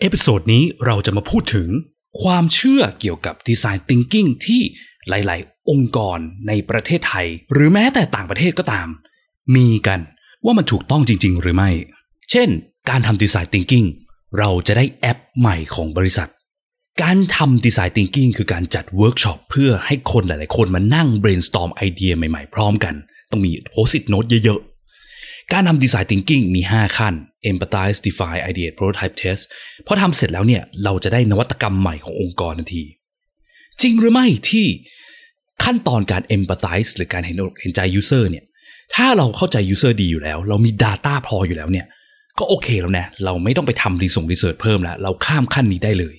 เอพิโซดนี้เราจะมาพูดถึงความเชื่อเกี่ยวกับดีไซน์ thinking ที่หลาย ๆ องค์กรในประเทศไทย หรือแม้แต่ต่างประเทศก็ตาม มีกันว่ามันถูกต้องจริง ๆ หรือไม่ เช่น การทำดีไซน์ thinking เราจะได้แอปใหม่ของบริษัท การทำดีไซน์ thinking คือการจัดเวิร์กช็อปเพื่อให้คนหลาย ๆ คนมานั่ง brainstorm ไอเดียใหม่ ๆ พร้อมกัน ต้องมี post-it note เยอะ การทำดีไซน์ thinking มี 5 ขั้น empathize define ideate prototype test พอทำเสร็จแล้วเนี่ยเราจะได้นวัตกรรมใหม่ขององค์กรทันที จริงหรือไม่ที่ขั้นตอนการ empathize หรือการเห็นอกเห็นใจ user เนี่ยถ้าเราเข้าใจ user ดีอยู่แล้ว เรามี data พออยู่แล้วเนี่ยก็โอเคแล้วนะเราไม่ต้องไปทำรีส่งรีเสิร์ชเพิ่มแล้ว เราข้ามขั้นนี้ได้เลย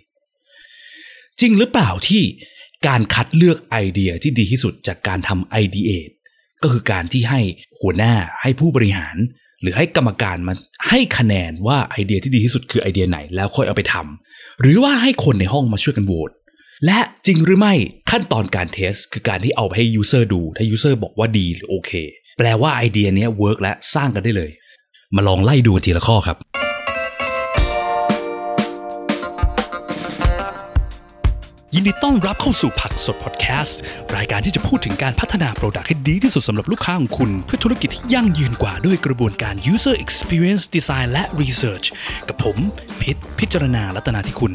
จริงหรือเปล่าที่การคัดเลือกไอเดียที่ดีที่สุดจากการทำ ideate ก็คือการที่ให้หัวหน้าให้ผู้บริหาร หรือให้กรรมการมาให้คะแนนว่าไอเดียที่ดีที่สุดคือไอเดียไหนแล้วค่อยเอาไปทำหรือว่าให้คนในห้องมาช่วยกันโหวตและจริงหรือไม่ขั้นตอนการ test คือการที่เอาไปให้ user ดู ถ้า user บอกว่าดีหรือโอเค แปลว่าไอเดียเนี้ย work และสร้างกันได้เลย มาลองไล่ดูทีละข้อครับ ยินดีต้อนรับเข้าสู่ผักสดพอดแคสต์ รายการที่จะพูดถึงการพัฒนา product ให้ดีที่สุดสำหรับลูกค้าของคุณ เพื่อธุรกิจที่ยั่งยืนกว่าด้วยกระบวนการ user experience design และ research กับผม พิษพิจารณาลัตนาที่คุณ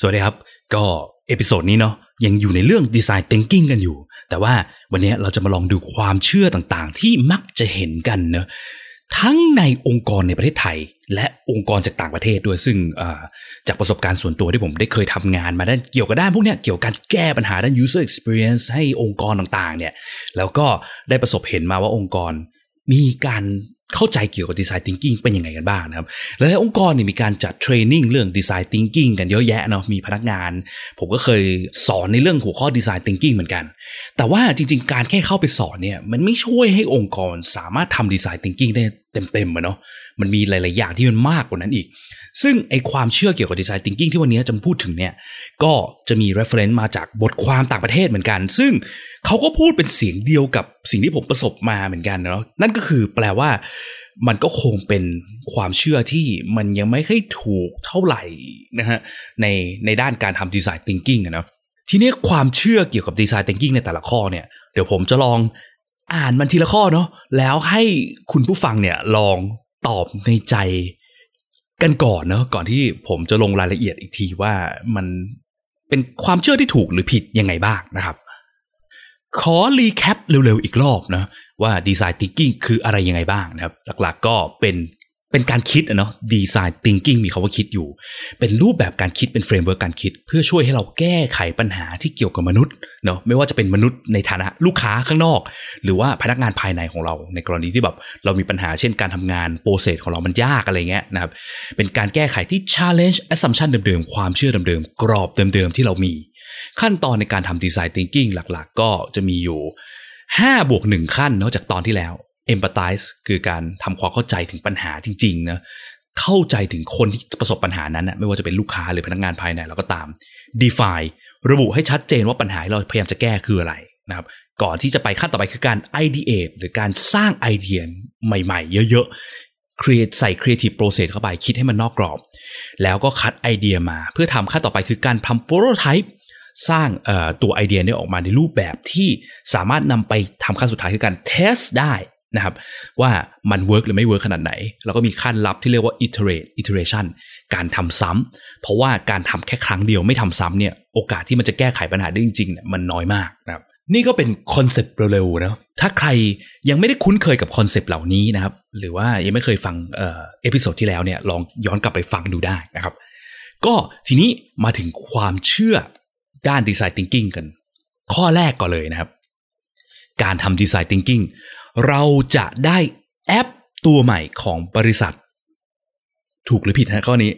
สวัสดีครับ ก็เอพิโซดนี้เนาะยังอยู่ในเรื่อง Design Thinking กันอยู่ แต่ว่าวันนี้เราจะมาลองดูความเชื่อต่างๆ ที่มักจะเห็นกันเนอะ ทั้งในองค์กรในประเทศไทย และองค์กรจากต่างประเทศด้วยซึ่งจากประสบการณ์ส่วนตัวที่ผมได้เคยทำงานมาด้านเกี่ยวกับด้านพวกนี้เกี่ยวกับการแก้ปัญหาด้าน user experience ให้องค์กรต่างๆเนี่ยแล้วก็ได้ประสบเห็นมาว่าองค์กรมีการ เข้าใจเกี่ยวกับดีไซน์ thinking เป็นยังไงกันบ้างนะครับและในองค์กรเนี่ยมีการจัดเทรนนิ่งเรื่องดีไซน์ thinking กันเยอะแยะเนาะมีพนักงาน ผมก็เคยสอนในเรื่องหัวข้อดีไซน์ thinking เหมือนกัน แต่ว่าจริง ๆ การแค่เข้าไปสอนเนี่ยมันไม่ช่วยให้องค์กรสามารถทำดีไซน์ thinking ได้เต็มๆอะเนาะมันมีหลาย ๆ อย่างที่มันมากกว่านั้นอีก ซึ่งไอความเชื่อเกี่ยวกับดีไซน์ thinking ที่วันนี้จะพูดถึงเนี่ย ก็จะมี reference มาจากบทความต่างประเทศเหมือนกัน ซึ่งเขาก็พูดเป็นเสียงเดียวกับสิ่งที่ผมประสบมาเหมือนกันเนาะนั่นก็คือแปลว่ามันก็คงเป็นความเชื่อที่มันยังไม่ค่อยถูกเท่าไหร่นะฮะในในด้านการทำดีไซน์ thinking นะทีนี้ความเชื่อเกี่ยวกับดีไซน์ thinking ในแต่ละข้อเนี่ยเดี๋ยวผมจะลอง อ่านมันทีละข้อเนาะแล้วให้คุณผู้ฟังเนี่ยลองตอบในใจกันก่อนเนาะก่อนที่ผมจะลงรายละเอียดอีกทีว่ามันเป็นความเชื่อที่ถูกหรือผิดยังไงบ้างนะครับ ขอ recap เร็วๆอีกรอบนะว่า design thinking คืออะไรยังไงบ้างนะครับ หลักๆก็เป็น เป็นการคิดอะเนาะดีไซน์ thinking มีคำว่าคิดอยู่ เป็นรูปแบบการคิดเป็น framework การคิด เพื่อช่วยให้เราแก้ไขปัญหาที่เกี่ยวกับมนุษย์เนาะไม่ว่าจะเป็นมนุษย์ในฐานะลูกค้าข้างนอก หรือว่าพนักงานภายในของเรา ในกรณีที่แบบเรามีปัญหาเช่นการทำงานโปรเซสของเรามันยากอะไรเงี้ยนะครับเป็นการแก้ไขที่ challenge assumption เดิมๆความเชื่อเดิมๆกรอบเดิมๆที่เรามี ขั้นตอนในการทำดีไซน์ thinking หลัก ๆ ก็จะมีอยู่5บวก1ขั้นนาะจากตอนที่แล้ว empathize คือการทำความเข้าใจถึงปัญหาจริงๆนะเข้าใจถึงคนที่ประสบปัญหานั้นนะไม่ว่าจะเป็นลูกค้าหรือพนักงานภายในเราก็ตาม define ระบุให้ชัดเจนว่าปัญหาเราพยายามจะแก้คืออะไรนะครับก่อนที่จะไปขั้นต่อไปคือการ ideate หรือการสร้างไอเดียใหม่ๆ เยอะๆ create ใส่ creative process เข้าไปคิดให้มันนอกกรอบ แล้วก็คัดไอเดียมา เพื่อทำขั้นต่อไปคือการทำ prototype สร้างตัวไอเดียนี้ออกมาในรูปแบบที่สามารถนำไปทำขั้นสุดท้ายคือการ test ได้ นะครับว่ามัน work หรือไม่ work ขนาดไหน แล้วก็มีขั้นลับที่เรียกว่า iterate iteration การทำซ้ำเพราะว่าการทำแค่ครั้งเดียวไม่ทำซ้ำเนี่ยโอกาสที่มันจะแก้ไขปัญหาได้จริงๆเนี่ยมันน้อยมากนะครับนี่ก็เป็น concept เร็วๆนะถ้าใครยังไม่ได้คุ้นเคยกับ concept เหล่านี้นะครับหรือว่ายังไม่เคยฟังเอ่อเอพิโซดที่แล้วเนี่ยลองย้อนกลับไปฟังดูได้นะครับก็ทีนี้มาถึงความเชื่อด้านดีไซน์ thinking กัน ข้อแรกก่อนเลยนะครับ การทำ design thinking เราจะได้แอปตัวใหม่ของบริษัท ถูกหรือผิดฮะข้อนี้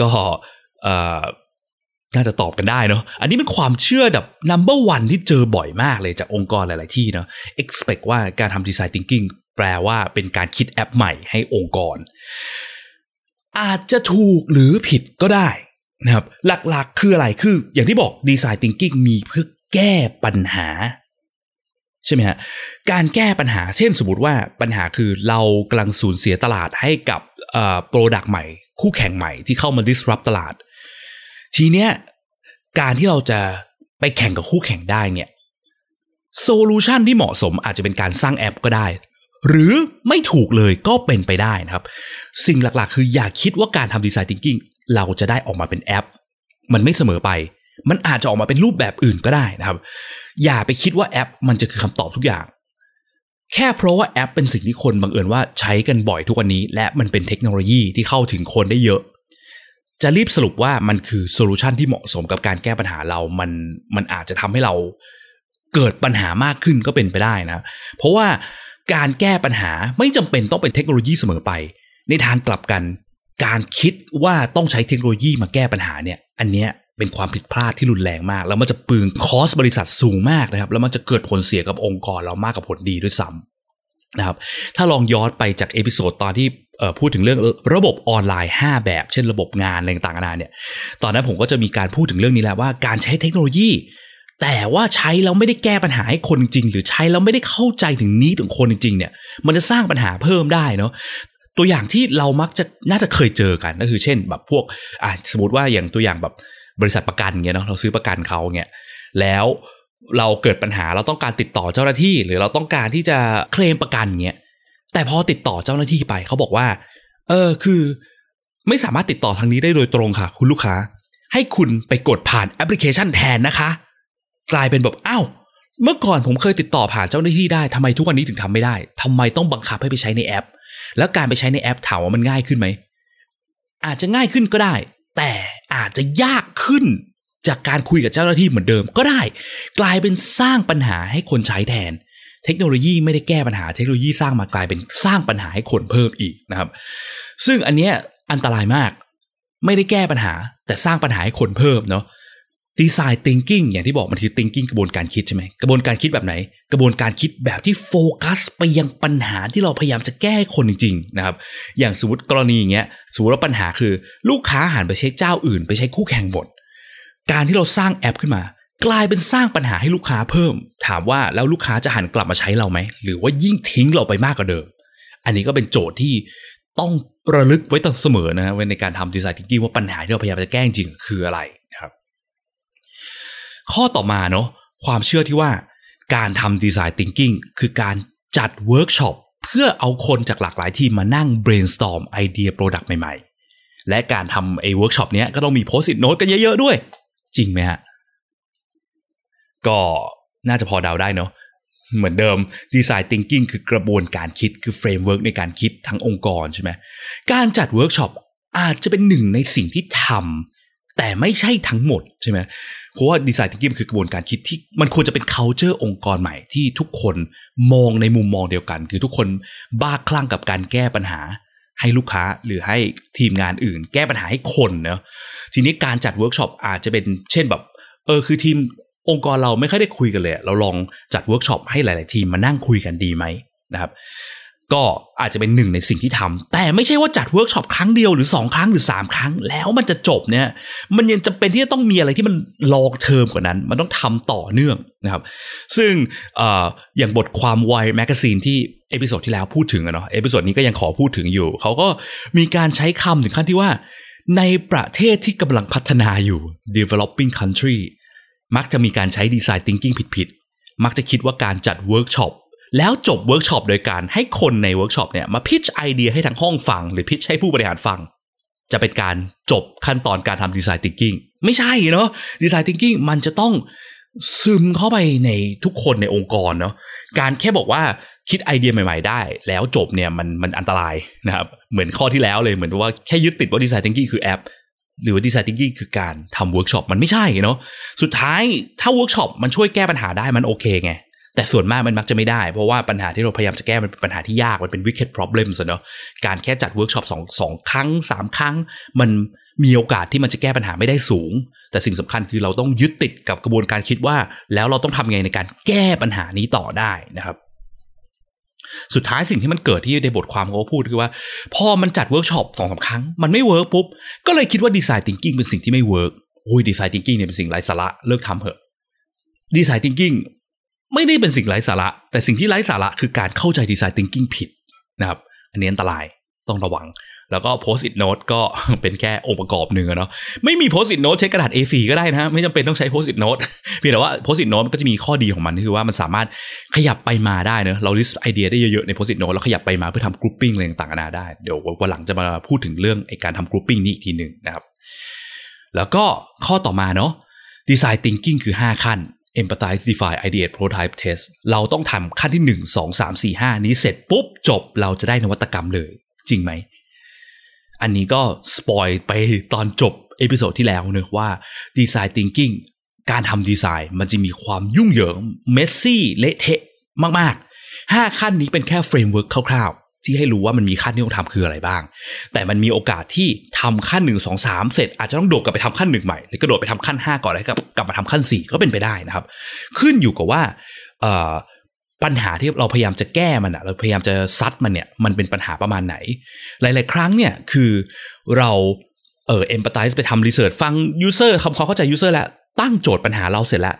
ก็น่าจะตอบกันได้เนาะ อันนี้เป็นความเชื่อแบบ number one ที่เจอบ่อยมากเลยจากองค์กรหลาย ๆ ที่เนาะ expect ว่าการทำดีไซน์ thinking แปลว่าเป็นการคิดแอปใหม่ให้องค์กร อาจจะถูกหรือผิดก็ได้นะครับ หลัก ๆ คืออะไร คืออย่างที่บอกดีไซน์ thinking มีเพื่อแก้ปัญหา ใช่ไหมฮะการแก้ปัญหาเช่นสมมติว่าปัญหาคือเรากำลังสูญเสียตลาดให้กับ product ใหม่ คู่แข่งใหม่ที่เข้ามา disrupt ตลาด ทีเนี้ยการที่เราจะไปแข่งกับคู่แข่งได้เนี่ย solution ที่เหมาะสมอาจจะเป็นการสร้างแอปก็ได้ หรือไม่ถูกเลยก็เป็นไปได้นะครับ สิ่งหลักๆ คืออย่าคิดว่าการทำ design thinkingเราจะได้ออกมาเป็นแอป มันไม่เสมอไป มันอาจจะออกมาเป็นรูปแบบอื่นก็ได้นะครับ อย่าไปคิดว่าแอป มันจะคือคำตอบทุกอย่าง แค่เพราะว่าแอปเป็นสิ่งที่คนบังเอิญว่าใช้กันบ่อยทุกวันนี้ และมันเป็นเทคโนโลยีที่เข้าถึงคนได้เยอะ จะรีบสรุปว่ามันคือโซลูชันที่เหมาะสมกับการแก้ปัญหาเรา มันมันอาจจะทำให้เราเกิดปัญหามากขึ้นก็เป็นไปได้นะ เพราะว่าการแก้ปัญหาไม่จำเป็นต้องเป็นเทคโนโลยีเสมอไป ในทางกลับกัน การคิดว่าต้องใช้เทคโนโลยีมาแก้ปัญหาเนี่ย อันเนี้ย เป็นความผิดพลาดที่รุนแรงมาก แล้วมันจะเปลือง cost บริษัทสูงมากนะครับ แล้วมันจะเกิดผลเสียกับองค์กรเรามากกว่าผลดีด้วยซ้ำนะครับ ถ้าลองย้อนไปจากเอพิโซดตอนที่พูดถึงเรื่องระบบออนไลน์ 5 แบบ เช่นระบบงานอะไรต่างๆนานาเนี่ย ตอนนั้นผมก็จะมีการพูดถึงเรื่องนี้แหละว่าการใช้เทคโนโลยี แต่ว่าใช้แล้วไม่ได้แก้ปัญหาให้คนจริง หรือใช้แล้วไม่ได้เข้าใจถึง need ของคนจริงเนี่ย มันจะสร้างปัญหาเพิ่มได้เนาะตัวอย่างที่เรามักจะน่าจะเคยเจอกันก็คือเช่นแบบพวกอะสมมติว่าอย่างตัวอย่างแบบ บริษัทประกันเงี้ยเนาะเราซื้อประกันเขาเนี่ยแล้วเราเกิดปัญหาเราต้องการติดต่อเจ้าหน้าที่ หรือเราต้องการที่จะเคลมประกันเงี้ยแต่พอติดต่อเจ้าหน้าที่ไปเขาบอกว่า เออคือ ไม่สามารถติดต่อทางนี้ได้โดยตรงค่ะ คุณลูกค้า ให้คุณไปกดผ่านแอปพลิเคชันแทนนะคะ กลายเป็นแบบอ้าวเมื่อก่อนผมเคยติดต่อผ่านเจ้าหน้าที่ได้ทำไมทุกวันนี้ถึงทำไม่ได้ทำไมต้องบังคับให้ไปใช้ในแอป แล้วการไปใช้ในแอปถามว่ามันง่ายขึ้นไหมอาจจะง่ายขึ้นก็ได้ แต่ อาจจะยากขึ้นจากการคุยกับเจ้าหน้าที่เหมือนเดิมก็ได้ กลายเป็นสร้างปัญหาให้คนใช้แทน เทคโนโลยีไม่ได้แก้ปัญหาเทคโนโลยีสร้างมากลายเป็นสร้างปัญหาให้คนเพิ่มอีกนะครับ ซึ่งอันเนี้ยอันตรายมาก ไม่ได้แก้ปัญหา แต่สร้างปัญหาให้คนเพิ่มเนาะ ดีไซน์ thinking อย่างที่บอกมันคือ thinking กระบวนการคิดใช่ไหมกระบวนการคิดแบบไหน กระบวนการคิดแบบที่โฟกัสไปยังปัญหาที่เราพยายามจะแก้คนจริงๆนะครับอย่างสมมติกรณีอย่างเงี้ยสมมติว่าปัญหาคือ ลูกค้าหันไปใช้เจ้าอื่น ไปใช้คู่แข่งหมดการที่เราสร้างแอปขึ้นมา กลายเป็นสร้างปัญหาให้ลูกค้าเพิ่ม ถามว่าแล้วลูกค้าจะหันกลับมาใช้เราไหมหรือว่ายิ่งทิ้งเราไปมากกว่าเดิม อันนี้ก็เป็นโจทย์ที่ต้องระลึกไว้เสมอนะในการทำ design thinking ว่าปัญหาที่เราพยายามจะแก้จริงคืออะไร ข้อต่อมาเนาะความเชื่อที่ว่าการทำ design thinking คือการจัดเวิร์กช็อปเพื่อเอาคนจากหลากหลายทีมมานั่ง brainstorm ไอเดีย product ใหม่ๆ และการทำไอเวิร์กช็อปเนี้ยก็ต้องมี post-it note กันเยอะๆด้วย จริงไหมฮะ ก็น่าจะพอเดาได้เนาะเหมือนเดิม design thinking คือกระบวนการคิดคือ framework ในการคิดทั้งองค์กรใช่ไหมการจัดเวิร์กช็อปอาจจะเป็นหนึ่งในสิ่งที่ทำ แต่ไม่ใช่ทั้งหมดใช่ไหมเพราะว่า design thinking คือกระบวนการคิดที่มันควรจะเป็น culture องค์กรใหม่ที่ทุกคนมองในมุมมองเดียวกัน คือทุกคนบ้าคลั่งกับการแก้ปัญหาให้ลูกค้าหรือให้ทีมงานอื่น แก้ปัญหาให้คนเนาะทีนี้การจัดเวิร์กช็อปอาจจะเป็นเช่นแบบเออคือทีมองค์กรเราไม่ค่อยได้คุยกันเลย เราลองจัดเวิร์กช็อปให้หลาย ๆ ทีมมานั่งคุยกันดีไหมนะครับ ก็อาจจะเป็นหนึ่งในสิ่งที่ทำแต่ไม่ใช่ว่าจัดเวิร์กช็อปครั้งเดียวหรือ 2 ครั้งหรือ 3 ครั้ง แล้วมันจะจบเนี่ย มันยังจำเป็นที่จะต้องมีอะไรที่มัน long term กว่านั้น มันต้องทำต่อเนื่องนะครับ ซึ่งอย่างบทความวาย magazine ที่เอพิโซดที่แล้วพูดถึงอะเนาะเอพิโซดนี้ก็ยังขอพูดถึงอยู่ เขาก็มีการใช้คำถึงขั้นที่ว่า ในประเทศที่กำลังพัฒนาอยู่ developing country มักจะมีการใช้ design thinking ผิดๆ มักจะคิดว่าการจัดเวิร์กช็อป แล้วจบเวิร์กช็อปโดยการให้คนในเวิร์กช็อปเนี่ยมา pitch ไอเดียให้ทั้งห้องฟัง หรือ pitch ให้ผู้บริหารฟัง จะเป็นการจบขั้นตอนการทำ design thinking ไม่ใช่เนาะ design thinking มันจะต้องซึมเข้าไปในทุกคนในองค์กรเนาะการแค่บอกว่าคิดไอเดียใหม่ ๆ ได้ แล้วจบเนี่ยมันมันอันตรายนะครับเหมือนข้อที่แล้วเลยเหมือนว่าแค่ยึดติดว่า design thinking คือแอปหรือว่า design thinking คือการทำเวิร์กช็อปมันไม่ใช่เนาะสุดท้ายถ้าเวิร์กช็อปมันช่วยแก้ปัญหาได้มันโอเคไง แต่ส่วนมากมันมักจะไม่ได้ เพราะว่าปัญหาที่เราพยายามจะแก้มันเป็นปัญหาที่ยากมันเป็น wicked problems เนาะการแค่จัดเวิร์กช็อปสองสองครั้งสามครั้ง มันมีโอกาสที่มันจะแก้ปัญหาไม่ได้สูง แต่สิ่งสำคัญคือเราต้องยึดติดกับกระบวนการคิดว่า แล้วเราต้องทำไงในการแก้ปัญหานี้ต่อได้นะครับสุดท้ายสิ่งที่มันเกิดที่ในบทความเขาพูดคือว่า พอมันจัดเวิร์กช็อปสองสามครั้ง มันไม่เวิร์กปุ๊บ ก็เลยคิดว่า design thinking เป็นสิ่งที่ไม่เวิร์กโอ้ย design thinking เนี่ยเป็นสิ่งไร้สาระเลิกทำเถอะ design thinking ไม่ได้เป็นสิ่งไร้สาระ แต่สิ่งที่ไร้สาระคือการเข้าใจดีไซน์ thinking ผิดนะครับ อันนี้อันตรายต้องระวัง แล้วก็ post it note ก็เป็นแค่องค์ประกอบหนึ่งเนาะไม่มี post it note ใช้กระดาษ A4 ก็ได้นะฮะไม่จำเป็นต้องใช้ post it note เพียงแต่ว่า post it note มันก็จะมีข้อดีของมันคือว่ามันสามารถขยับไปมาได้เนะเรา list ไอเดียได้เยอะๆใน post it note แล้วขยับไปมาเพื่อทำ grouping อะไรต่างๆนาได้เดี๋ยววันหลังจะมาพูดถึงเรื่องไอการทำ grouping นี้อีกทีหนึ่งนะครับ แล้วก็ข้อต่อมาเนาะ design thinking คือ 5 ขั้น empathize define ideate prototype test เราต้องทำขั้นที่ 1 2 3 4 5 นี้เสร็จปุ๊บจบเราจะได้นวัตกรรมเลย จริงไหม อันนี้ก็สปอยไปตอนจบ episode ที่แล้วเนอะว่า design thinking การทำดีไซน์มันจะมีความยุ่งเหยิง messy เละเทะมากๆ 5 ขั้นนี้เป็นแค่ framework คร่าวๆ ที่ให้รู้ว่ามันมีขั้นที่ต้องทำคืออะไรบ้าง แต่มันมีโอกาสที่ทำขั้น1 2 3เสร็จอาจจะต้องโดดกลับไปทำขั้นหนึ่งใหม่หรือกระโดดไปทำขั้น5ก่อนแล้วกลับกลับมาทำขั้น4ก็เป็นไปได้นะครับ ขึ้นอยู่กับว่าปัญหาที่เราพยายามจะแก้มันอะเราพยายามจะซัดมันเนี่ยมันเป็นปัญหาประมาณไหน หลาย ๆ ครั้งเนี่ยคือเราเออ empathize ไปทำ research ฟัง user ทำความเข้าใจ user แล้วตั้งโจทย์ปัญหาเราเสร็จแล้ว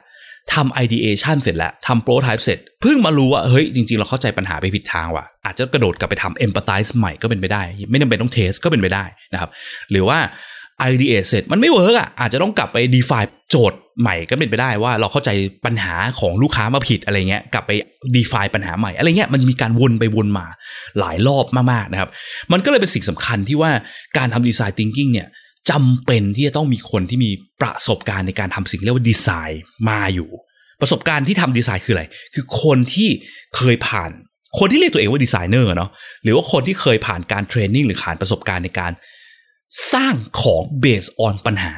ทำ ideation เสร็จแล้วทำ prototype เสร็จ เพิ่งมารู้ว่า เฮ้ย จริง ๆ เราเข้าใจปัญหาไปผิดทางว่ะ อาจจะกระโดดกลับไปทำ empathize ใหม่ก็เป็นไปได้ ไม่จำเป็นต้อง test ก็เป็นไปได้นะครับ หรือว่า ideate เสร็จมันไม่เวิร์กอะ อาจจะต้องกลับไป define โจทย์ใหม่ก็เป็นไปได้ว่าเราเข้าใจปัญหาของลูกค้ามาผิดอะไรเงี้ย กลับไป define ปัญหาใหม่อะไรเงี้ย มันจะมีการวนไปวนมาหลายรอบมากๆนะครับ มันก็เลยเป็นสิ่งสำคัญที่ว่าการทำ design thinking เนี่ย จำเป็นที่จะต้องมีคนที่มีประสบการณ์ในการทำสิ่งเรียกว่าดีไซน์มาอยู่ ประสบการณ์ที่ทำดีไซน์คืออะไร คือคนที่เคยผ่าน คนที่เรียกตัวเองว่าดีไซเนอร์เนาะหรือว่าคนที่เคยผ่านการ training หรือผ่านประสบการณ์ในการสร้างของ based on ปัญหา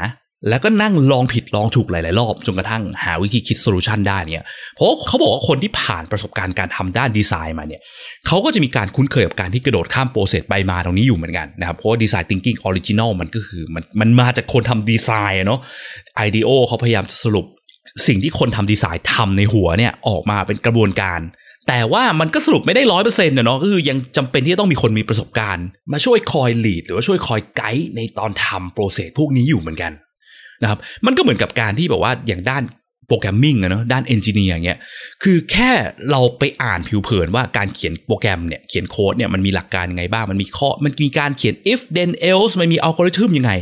แล้วก็นั่งลองผิดลองถูกหลาย ๆ รอบ จนกระทั่งหาวิธีคิด solution ได้เนี่ยเพราะเขาบอกว่าคนที่ผ่านประสบการณ์การทำด้านดีไซน์มาเนี่ยเขาก็จะมีการคุ้นเคยกับการที่กระโดดข้าม process ไปมาตรงนี้อยู่เหมือนกันนะครับเพราะว่า design thinking original มันก็คือมันมันมาจากคนทำดีไซน์เนาะ IDEO เขาพยายามจะสรุปสิ่งที่คนทำดีไซน์ทำในหัวเนี่ยออกมาเป็นกระบวนการแต่ว่ามันก็สรุปไม่ได้ร้อยเปอร์เซ็นต์เนาะก็คือยังจำเป็นที่จะต้องมีคนมีประสบการณ์ มาช่วยคอย lead หรือว่าช่วยคอยไกด์ในตอนทำ process พวกนี้อยู่เหมือนกัน นะครับ มันก็เหมือนกับการที่แบบว่าอย่างด้าน programming อะเนาะด้าน engineer เงี้ยคือแค่เราไปอ่านผิวเผินว่าการเขียนโปรแกรมเนี่ยเขียนโค้ดเนี่ยมันมีหลักการยังไงบ้าง มันมีข้อมันมีการเขียน if then else มันมีอัลกอริทึมยังไง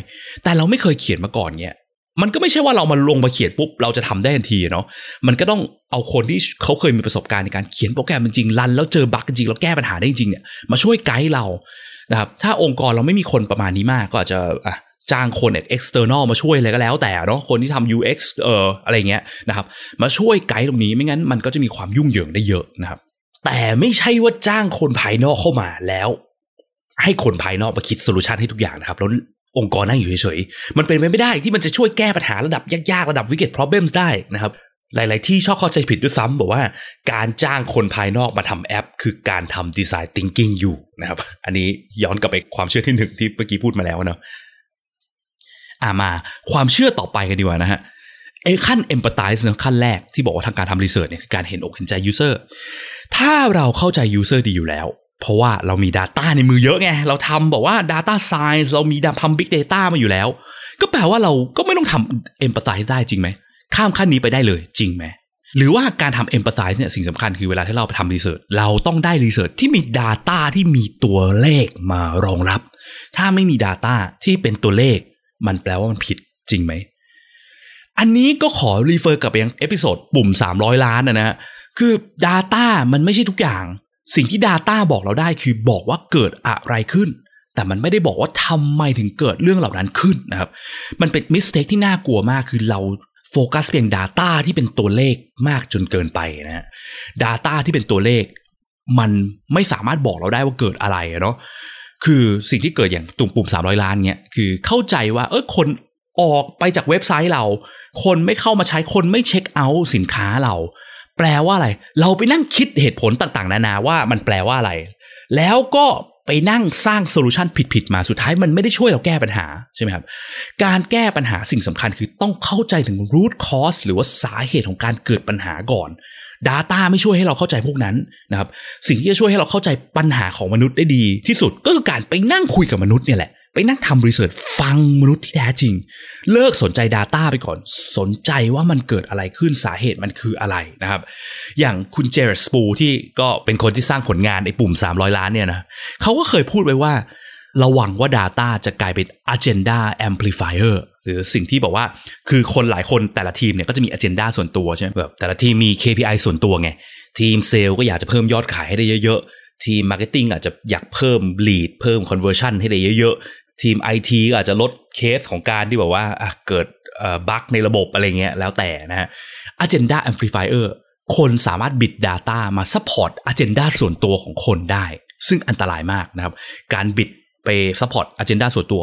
แต่เราไม่เคยเขียนมาก่อนเนี่ยมันก็ไม่ใช่ว่าเรามาลงมาเขียนปุ๊บเราจะทำได้ทันทีเนาะมันก็ต้องเอาคนที่เขาเคยมีประสบการณ์ในการเขียนโปรแกรมจริง run แล้วเจอบั๊กจริงแล้วแก้ปัญหาได้จริงเนี่ยมาช่วยไกด์เรานะครับถ้าองค์กรเราไม่มีคนประมาณนี้มากก็อาจจะอะ จ้างคน external มาช่วยอะไรก็แล้วแต่เนาะคนที่ทำ UX เอ่ออะไรเงี้ยนะครับมาช่วยไกด์ตรงนี้ไม่งั้นมันก็จะมีความยุ่งเหยิงได้เยอะนะครับ แต่ไม่ใช่ว่าจ้างคนภายนอกเข้ามาแล้ว ให้คนภายนอกมาคิดโซลูชันให้ทุกอย่างนะครับแล้วองค์กรนั่งอยู่เฉยๆ มันเป็นไปไม่ได้ที่มันจะช่วยแก้ปัญหาระดับยากๆ ระดับวิกฤต problems ได้นะครับ หลายๆ ที่ชอบเข้าใจผิดด้วยซ้ำบอกว่าการจ้างคนภายนอกมาทำแอป คือการทำดีไซน์ thinking อยู่นะครับ อันนี้ย้อนกลับไปความเชื่อที่หนึ่งที่เมื่อกี้พูดมาแล้วเนาะ อ่ามาความเชื่อต่อไปกันดีกว่านะฮะไอ้ขั้น empathize เนะขั้นแรกที่บอกว่าทางการทำรีเสิร์ชเนี่ยคือการเห็นอกเห็นใจ user ถ้าเราเข้าใจ user ดีอยู่แล้ว เพราะว่าเรามี Data ในมือเยอะไง เราทำบอกว่า Data Science เรามีทำ Big Data มาอยู่แล้ว ก็แปลว่าเราก็ไม่ต้องทำ Empathize ได้จริงไหม ข้ามขั้นนี้ไปได้เลยจริงไหม หรือว่าการทำ Empathize เนี่ยสิ่งสำคัญคือเวลาที่เราไปทำ research เราต้องได้ research ที่มี Data ที่มีตัวเลขมารองรับ ถ้าไม่มี Data ที่เป็นตัวเลข มันแปลว่ามันผิดจริงไหม อันนี้ก็ขอ refer กลับไปยัง episode ปุ่ม 300 ล้านนะฮะคือ Data มันไม่ใช่ทุกอย่าง สิ่งที่ Data บอกเราได้คือบอกว่าเกิดอะไรขึ้น แต่มันไม่ได้บอกว่าทำไมถึงเกิดเรื่องเหล่านั้นขึ้นนะครับ มันเป็นมิสเทคที่น่ากลัวมากคือเราโฟกัสเพียง Data ที่เป็นตัวเลขมากจนเกินไปนะฮะ Data ที่เป็นตัวเลข มันไม่สามารถบอกเราได้ว่าเกิดอะไรเนาะ คือสิ่งที่เกิดอย่างตุ่มปุ่ม 300 ล้านเนี่ยคือเข้าใจว่าเออคนออกไปจากเว็บไซต์เรา คนไม่เข้ามาใช้คนไม่เช็คเอาท์สินค้าเรา แปลว่าอะไร เราไปนั่งคิดเหตุผลต่างๆ นานาว่ามันแปลว่าอะไร แล้วก็ไปนั่งสร้าง solution ผิดๆมาสุดท้ายมันไม่ได้ช่วยเราแก้ปัญหาใช่ไหมครับการแก้ปัญหาสิ่งสำคัญคือต้องเข้าใจถึง root cause หรือว่าสาเหตุของการเกิดปัญหาก่อน Data ไม่ช่วยให้เราเข้าใจพวกนั้นนะครับสิ่งที่จะช่วยให้เราเข้าใจปัญหาของมนุษย์ได้ดีที่สุดก็คือการไปนั่งคุยกับมนุษย์เนี่ยแหละไปนั่งทำ research ฟังมนุษย์ที่แท้จริง เลิกสนใจ Data ไปก่อน สนใจว่ามันเกิดอะไรขึ้นสาเหตุมันคืออะไรนะครับ อย่างคุณ Jared Spool ที่ก็เป็นคนที่สร้างผลงานไอ้ปุ่ม 300 ล้านเนี่ยนะเขาก็เคยพูดไว้ว่า ระวังว่า Data จะกลายเป็น Agenda Amplifier หรือสิ่งที่บอกว่าคือคนหลายคนแต่ละทีมเนี่ยก็จะมี Agenda ส่วนตัวใช่ไหมแบบแต่ละทีมมี KPI ส่วนตัวไง ทีมเซลล์ก็อยากจะเพิ่มยอดขายให้ได้เยอะๆ ทีม marketing อาจจะอยากเพิ่ม lead เพิ่ม conversion ให้ได้เยอะๆ ทีม IT ก็อาจจะลดเคสของการที่แบบว่าเกิดบั๊กในระบบอะไรเงี้ยแล้วแต่นะฮะ Agenda Amplifier คนสามารถบิด Data มา support Agenda ส่วนตัวของคนได้ ซึ่งอันตรายมากนะครับ การบิดไป support Agenda ส่วนตัว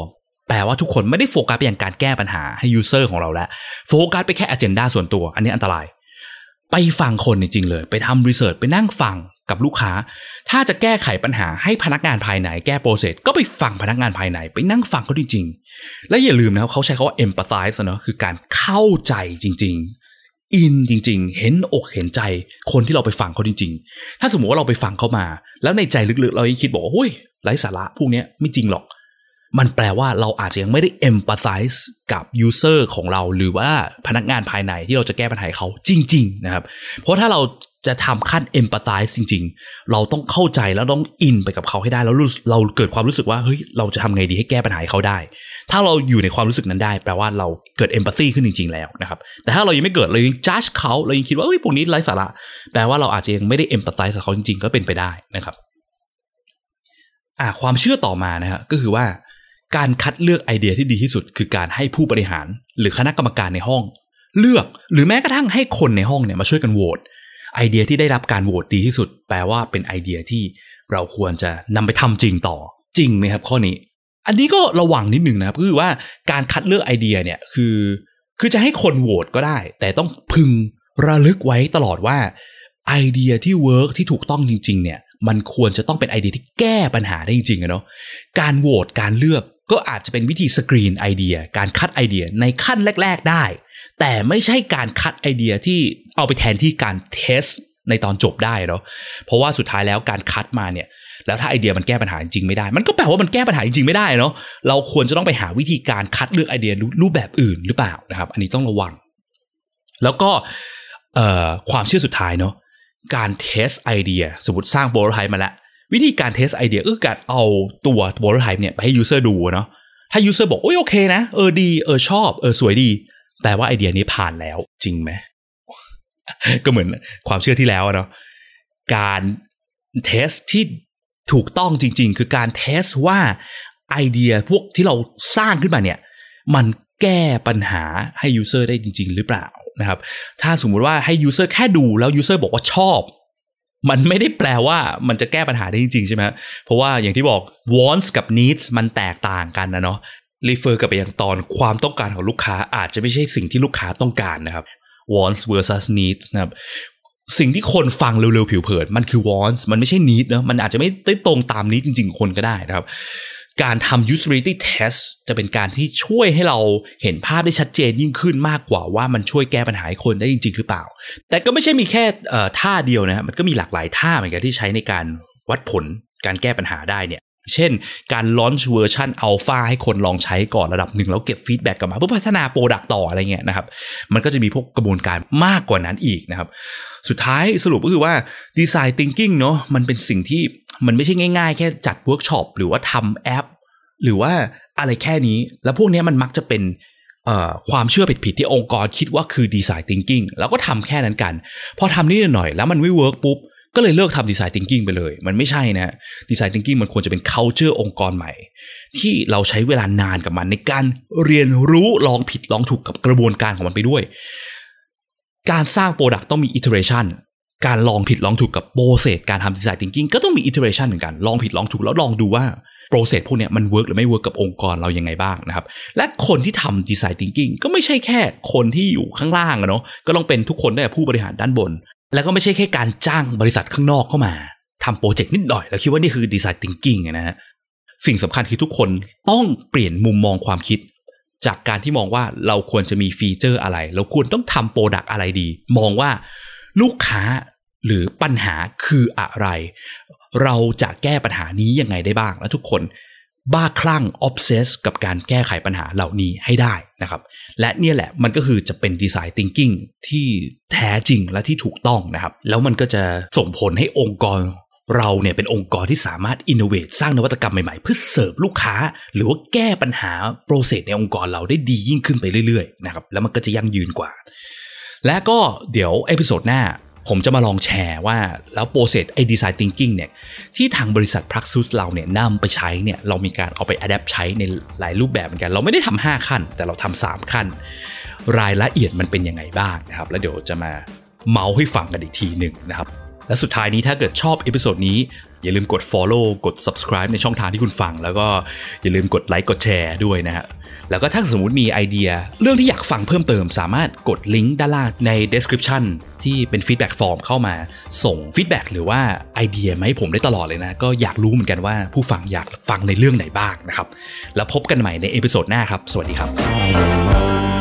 แปลว่าทุกคนไม่ได้โฟกัสไปอย่างการแก้ปัญหาให้ user ของเราแล้วโฟกัสไปแค่ Agenda ส่วนตัว อันนี้อันตราย ไปฟังคนจริงๆเลย ไปทำ research ไปนั่งฟังกับลูกค้า ถ้าจะแก้ไขปัญหาให้พนักงานภายในแก้ process ก็ไปฟังพนักงานภายใน ไปนั่งฟังเขาจริงๆ และอย่าลืมนะครับเขาใช้คาว่า empathize เนาะคือการเข้าใจจริงๆ อินจริงๆ เห็นอกเห็นใจคนที่เราไปฟังเขาจริง ๆ ถ้าสมมติว่าเราไปฟังเขามา แล้วในใจลึกๆ เราคิดบอกว่าเฮ้ยไร้สาระพวกนี้ไม่จริงหรอก มันแปลว่าเราอาจจะยังไม่ได้ empathize กับ user ของเรา หรือว่าพนักงานภายในที่เราจะแก้ปัญหาเขาจริง ๆ นะครับ เพราะถ้าเราจะทำขั้น empathize จริง ๆ เราต้องเข้าใจแล้วต้องอินไปกับเขาให้ได้แล้วรู้เราเกิดความรู้สึกว่าเฮ้ยเราจะทำไงดีให้แก้ปัญหาเขาได้ ถ้าเราอยู่ในความรู้สึกนั้นได้ แปลว่าเราเกิด empathy ขึ้นจริง ๆ แล้วนะครับ แต่ถ้าเรายังไม่เกิดเรายัง judge เขาเรายังคิดว่าเฮ้ยพวกนี้ไร้สาระแปลว่าเราอาจจะยังไม่ได้ empathize กับเขาจริงๆ ก็เป็นไปได้นะครับอ่าความเชื่อต่อมานะฮะก็คือว่า การคัดเลือกไอเดียที่ดีที่สุด คือการให้ผู้บริหาร หรือคณะกรรมการในห้อง เลือกหรือแม้กระทั่งให้คนในห้องเนี่ยมาช่วยกันโหวตไอเดียที่ได้รับการโหวตดีที่สุด แปลว่าเป็นไอเดียที่เราควรจะนำไปทำจริงต่อจริงไหมครับข้อนี้ อันนี้ก็ระวังนิดหนึ่งนะครับคือว่าการคัดเลือกไอเดียเนี่ยคือ คือจะให้คนโหวตก็ได้ แต่ต้องพึงระลึกไว้ตลอดว่าไอเดียที่เวิร์กที่ถูกต้องจริง ๆ เนี่ย มันควรจะต้องเป็นไอเดียที่แก้ปัญหาได้จริงๆอะเนาะการโหวตการเลือก ก็อาจจะเป็นวิธีสกรีนไอเดีย การคัดไอเดียในขั้นแรก ๆได้ แต่ไม่ใช่การคัดไอเดียที่เอาไปแทนที่การ test ในตอนจบได้เนาะเพราะว่าสุดท้ายแล้วการคัดมาเนี่ย แล้วถ้าไอเดียมันแก้ปัญหาจริงไม่ได้ มันก็แปลว่ามันแก้ปัญหาจริงไม่ได้เนาะเราควรจะต้องไปหาวิธีการคัดเลือกไอเดียรูปแบบอื่นหรือเปล่านะครับ อันนี้ต้องระวัง แล้วก็ความเชื่อสุดท้ายเนาะการ test ไอเดีย สมมติสร้าง prototype มาแล้ว วิธีการ test ไอเดียก็คือการเอาตัว prototype เนี่ยไปให้ user ดูเนาะถ้า user บอกโอ้ยโอเคนะเออดีเออชอบเออสวยดีแต่ว่าไอเดียนี้ผ่านแล้วจริงไหม ก็เหมือนความเชื่อที่แล้วเนาะการ test ที่ถูกต้องจริง ๆ คือการ test ว่าไอเดียพวกที่เราสร้างขึ้นมาเนี่ย มันแก้ปัญหาให้ user ได้จริง ๆ หรือเปล่านะครับ ถ้าสมมุติว่าให้ user แค่ดูแล้ว user บอกว่าชอบ มันไม่ได้แปลว่ามันจะแก้ปัญหาได้จริงๆใช่ไหมเพราะว่าอย่างที่บอก wants กับ needs มันแตกต่างกันนะเนาะรีเฟอร์กับไปยังตอนความต้องการของลูกค้าอาจจะไม่ใช่สิ่งที่ลูกค้าต้องการนะครับ wants versus needs นะครับสิ่งที่คนฟังเร็วๆผิวเผินมันคือ wants มันไม่ใช่ need นะมันอาจจะไม่ได้ตรงตาม need จริง ๆ คนก็ได้นะครับ การทำ usability test จะเป็นการที่ช่วยให้เราเห็นภาพได้ชัดเจนยิ่งขึ้นมากกว่าว่ามันช่วยแก้ปัญหาให้คนได้จริง ๆ หรือเปล่า แต่ก็ไม่ใช่มีแค่ท่าเดียวนะมันก็มีหลากหลายท่าเหมือนกันที่ใช้ในการวัดผลการแก้ปัญหาได้เนี่ย เช่น การ launch version alpha ให้คนลองใช้ก่อนระดับหนึ่งแล้วเก็บ feedback กลับมาเพื่อพัฒนา product ต่ออะไรเงี้ยนะครับ มันก็จะมีพวกกระบวนการมากกว่านั้นอีกนะครับ สุดท้ายสรุปก็คือว่า design thinking เนาะมันเป็นสิ่งที่มันไม่ใช่ง่ายๆ แค่จัดเวิร์กช็อปหรือว่าทำแอป หรือว่าอะไรแค่นี้ แล้วพวกนี้มันมักจะเป็นความเชื่อผิดๆที่องค์กรคิดว่าคือ design thinking แล้วก็ทำแค่นั้นกัน พอทำนิดหน่อยแล้วมันไม่ work ปุ๊บ ก็เลยเลิกทำดีไซน์ thinking ไปเลย มันไม่ใช่นะดีไซน์ thinking มันควรจะเป็น culture องค์กรใหม่ ที่เราใช้เวลานานกับมันในการเรียนรู้ลองผิดลองถูกกับกระบวนการของมันไปด้วย การสร้าง product ต้องมี iteration การลองผิดลองถูกกับโปรเซสการทำดีไซน์ thinking ก็ต้องมี iteration เหมือนกันลองผิดลองถูกแล้วลองดูว่า process พวกนี้มัน work หรือไม่ work กับองค์กรเรายังไงบ้างนะครับ และคนที่ทำดีไซน์ thinking ก็ไม่ใช่แค่คนที่อยู่ข้างล่างอะเนาะก็ต้องเป็นทุกคนได้ผู้บริหารด้านบน แล้วก็ไม่ใช่แค่การจ้างบริษัทข้างนอกเข้ามาทำโปรเจกต์นิดหน่อย แล้วคิดว่านี่คือ design thinking นะฮะสิ่งสำคัญคือทุกคนต้องเปลี่ยนมุมมองความคิด จากการที่มองว่าเราควรจะมีฟีเจอร์อะไร เราควรต้องทำ product อะไรดี มองว่าลูกค้าหรือปัญหาคืออะไร เราจะแก้ปัญหานี้ยังไงได้บ้าง แล้วทุกคน บ้าคลั่ง obsess กับการแก้ไขปัญหาเหล่านี้ให้ได้นะครับ และเนี่ยแหละมันก็คือจะเป็นดีไซน์ thinking ที่แท้จริงและที่ถูกต้องนะครับ แล้วมันก็จะส่งผลให้องค์กรเราเนี่ยเป็นองค์กรที่สามารถ innovate สร้างนวัตกรรมใหม่ๆ เพื่อเสิร์ฟลูกค้า หรือว่าแก้ปัญหา process ในองค์กรเราได้ดียิ่งขึ้นไปเรื่อยๆนะครับแล้วมันก็จะยั่งยืนกว่า และก็เดี๋ยว episode หน้า ผมจะมาลองแชร์ว่าแล้วโปรเซสไอ้ดีไซน์ thinking เนี่ยที่ทางบริษัท Praxis เราเนี่ยนำไปใช้เนี่ยเรามีการเอาไป adapt ใช้ในหลายรูปแบบเหมือนกัน เราไม่ได้ทำ5ขั้น แต่เราทำ3ขั้น รายละเอียดมันเป็นยังไงบ้างนะครับ แล้วเดี๋ยวจะมาเมาส์ให้ฟังกันอีกทีหนึ่งนะครับและสุดท้ายนี้ถ้าเกิดชอบ episode นี้ อย่าลืมกด follow กด subscribe ในช่องทางที่คุณฟัง แล้วก็อย่าลืมกดไลค์กดแชร์ด้วยนะฮะแล้วก็ถ้าสมมติมีไอเดีย เรื่องที่อยากฟังเพิ่มเติม สามารถกดลิงก์ด้านล่างใน description ที่เป็น feedback form เข้ามาส่ง feedback หรือว่าไอเดียมาให้ผมได้ตลอดเลยนะ ก็อยากรู้เหมือนกันว่าผู้ฟังอยากฟังในเรื่องไหนบ้างนะครับ แล้วพบกันใหม่ในเอพิโซดหน้าครับ สวัสดีครับ